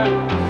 Yeah.